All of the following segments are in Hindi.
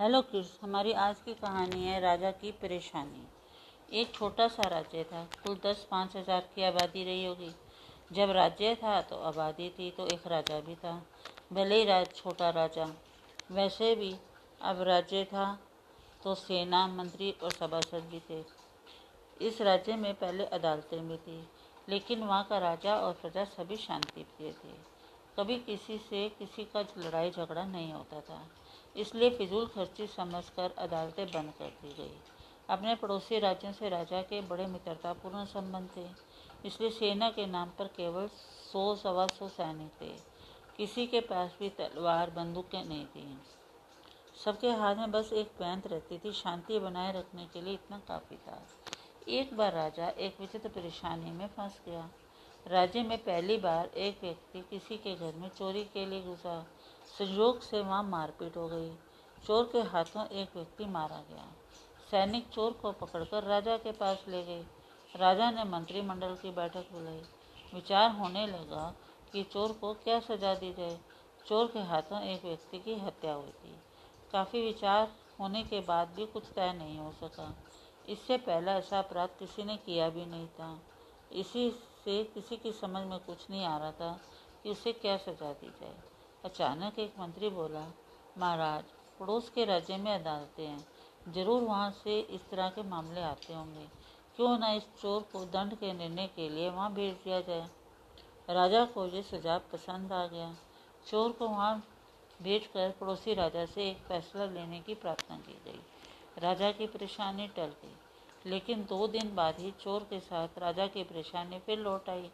हेलो किड्स हमारी आज की कहानी है राजा की परेशानी। एक छोटा सा राज्य था, कुल दस पाँच हज़ार की आबादी रही होगी। जब राज्य था तो आबादी थी तो एक राजा भी था, भले ही राज छोटा राजा। वैसे भी अब राज्य था तो सेना, मंत्री और सभासद भी थे। इस राज्य में पहले अदालतें भी थी, लेकिन वहाँ का राजा और प्रजा सभी शांति प्रिय थे। कभी किसी से किसी का लड़ाई झगड़ा नहीं होता था। इसलिए फिजूल खर्ची समझकर अदालतें बंद कर दी गई। अपने पड़ोसी राज्यों से राजा के बड़े मित्रतापूर्ण संबंध थे। इसलिए सेना के नाम पर केवल सौ, सवा सौ सैनिक थे। किसी के पास भी तलवार, बंदूकें नहीं थी। सबके हाथ में बस एक पैंत रहती थी। शांति बनाए रखने के लिए इतना काफ़ी था। एक बार राजा एक विचित्र परेशानी में फंस गया। राज्य में पहली बार एक व्यक्ति किसी के घर में चोरी के लिए घुसा। संयोग से वहाँ मारपीट हो गई। चोर के हाथों एक व्यक्ति मारा गया। सैनिक चोर को पकड़कर राजा के पास ले गए। राजा ने मंत्रिमंडल की बैठक बुलाई। विचार होने लगा कि चोर को क्या सजा दी जाए। चोर के हाथों एक व्यक्ति की हत्या हुई थी। काफ़ी विचार होने के बाद भी कुछ तय नहीं हो सका। इससे पहला ऐसा अपराध किसी ने किया भी नहीं था। इसी से किसी की समझ में कुछ नहीं आ रहा था कि उसे क्या सजा दी जाए। अचानक एक मंत्री बोला, महाराज, पड़ोस के राज्य में अदालतें हैं। ज़रूर वहाँ से इस तरह के मामले आते होंगे। क्यों ना इस चोर को दंड के निर्णय के लिए वहाँ भेज दिया जाए? राजा को ये सुझाव पसंद आ गया। चोर को वहाँ भेज कर पड़ोसी राजा से एक फैसला लेने की प्रार्थना की गई। राजा की परेशानी टल गई, लेकिन दो दिन बाद ही चोर के साथ राजा की परेशानी फिर लौट आई,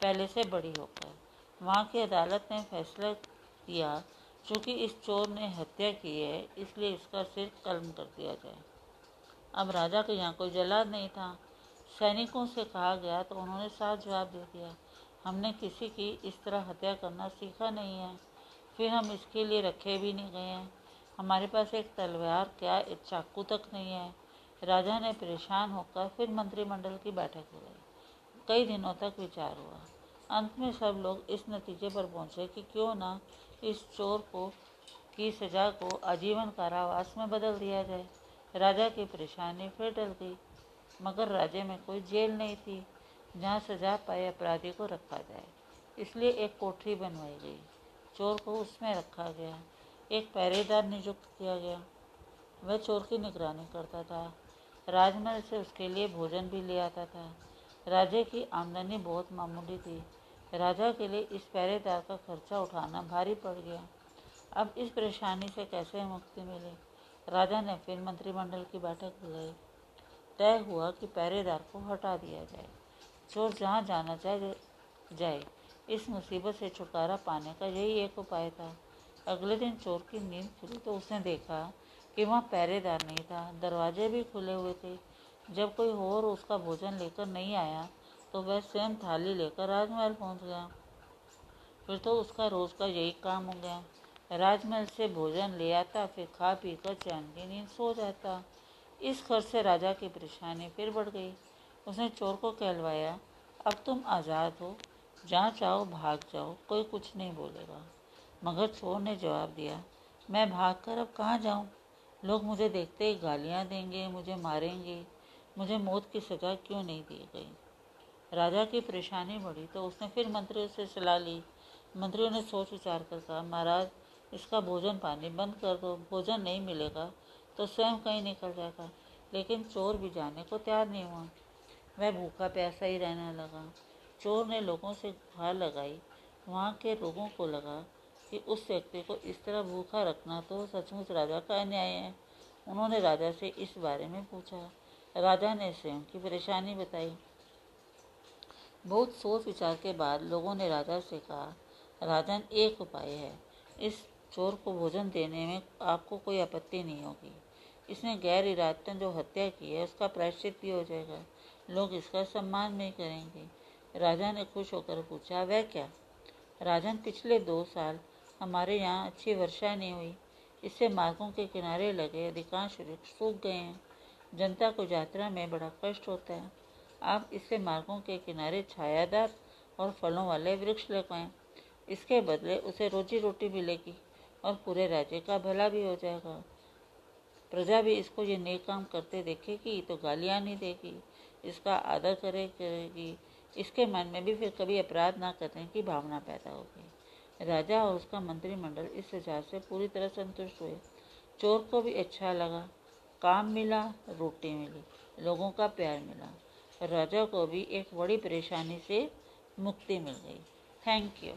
पहले से बड़ी होकर। वहाँ की अदालत ने फैसला किया, चूँकि इस चोर ने हत्या की है, इसलिए इसका सिर कलम कर दिया जाए। अब राजा के यहाँ कोई जलाद नहीं था। सैनिकों से कहा गया तो उन्होंने साफ़ जवाब दे दिया, हमने किसी की इस तरह हत्या करना सीखा नहीं है। फिर हम इसके लिए रखे भी नहीं गए हैं। हमारे पास एक तलवार, क्या एक चाकू तक नहीं है? राजा ने परेशान होकर फिर मंत्रिमंडल की बैठक बुलाई कई दिनों तक विचार हुआ। अंत में सब लोग इस नतीजे पर पहुँचे कि क्यों ना इस चोर को, की सज़ा को आजीवन कारावास में बदल दिया जाए। राजा की परेशानी फिर टल गई, मगर राज्य में कोई जेल नहीं थी, जहाँ सजा पाए अपराधी को रखा जाए। इसलिए एक कोठरी बनवाई गई। चोर को उसमें रखा गया। एक पहरेदार नियुक्त किया गया। वह चोर की निगरानी करता था। राजमहल से उसके लिए भोजन भी ले आता था। राजे की आमदनी बहुत मामूली थी। राजा के लिए इस पहरेदार का खर्चा उठाना भारी पड़ गया। अब इस परेशानी से कैसे मुक्ति मिले? राजा ने फिर मंत्रिमंडल की बैठक बुलाई। तय हुआ कि पहरेदार को हटा दिया जाए। चोर जहाँ जाना चाहे, जाए। इस मुसीबत से छुटकारा पाने का यही एक उपाय था। अगले दिन चोर की नींद खुली तो उसने देखा कि वहाँ पहरेदार नहीं था। दरवाजे भी खुले हुए थे। जब कोई और उसका भोजन लेकर नहीं आया तो वह स्वयं थाली लेकर राजमहल पहुँच गया। फिर तो उसका रोज़ का यही काम हो गया। राजमहल से भोजन ले आता, फिर खा पी कर चैन की नींद सो जाता। इस खर्च से राजा की परेशानी फिर बढ़ गई। उसने चोर को कहलवाया, अब तुम आज़ाद हो, जहाँ चाहो भाग जाओ, कोई कुछ नहीं बोलेगा। मगर चोर ने जवाब दिया, मैं भाग कर अब कहाँ जाऊँ? लोग मुझे देखते ही गालियाँ देंगे, मुझे मारेंगे, मुझे मौत की सज़ा क्यों नहीं दी गई? राजा की परेशानी बढ़ी तो उसने फिर मंत्रियों से सलाह ली। मंत्रियों ने सोच विचार कर कहा, महाराज, इसका भोजन पानी बंद कर दो, भोजन नहीं मिलेगा तो स्वयं कहीं निकल जाएगा, लेकिन चोर भी जाने को तैयार नहीं हुआ। वह भूखा प्यासा ही रहने लगा। चोर ने लोगों से गुहार लगाई, वहाँ के लोगों को लगा कि उस व्यक्ति को इस तरह भूखा रखना तो सचमुच राजा का अन्याय है। उन्होंने राजा से इस बारे में पूछा। राजा ने स्वयं की परेशानी बताई। बहुत सोच विचार के बाद लोगों ने राजा से कहा, राजन, एक उपाय है। इस चोर को भोजन देने में आपको कोई आपत्ति नहीं होगी। इसने गैर इरादतन जो हत्या की है, उसका प्रायश्चित भी हो जाएगा। लोग इसका सम्मान नहीं करेंगे। राजा ने खुश होकर पूछा, वह क्या? राजन, पिछले दो साल हमारे यहाँ अच्छी वर्षा नहीं हुई। इससे मार्गों के किनारे लगे अधिकांश वृक्ष सूख गए हैं। जनता को यात्रा में बड़ा कष्ट होता है। आप इससे मार्गों के किनारे छायादार और फलों वाले वृक्ष लगाएँ इसके बदले उसे रोजी रोटी मिलेगी और पूरे राज्य का भला भी हो जाएगा। प्रजा भी इसको ये नेक काम करते देखेगी तो गालियाँ नहीं देगी। इसका आदर करे, करेगी। इसके मन में भी फिर कभी अपराध ना करने की भावना पैदा होगी। राजा और उसका मंत्रिमंडल इस सुझाव से पूरी तरह संतुष्ट हुए। चोर को भी अच्छा लगा। काम मिला, रोटी मिली। लोगों का प्यार मिला। राजा को भी एक बड़ी परेशानी से मुक्ति मिल गई। Thank you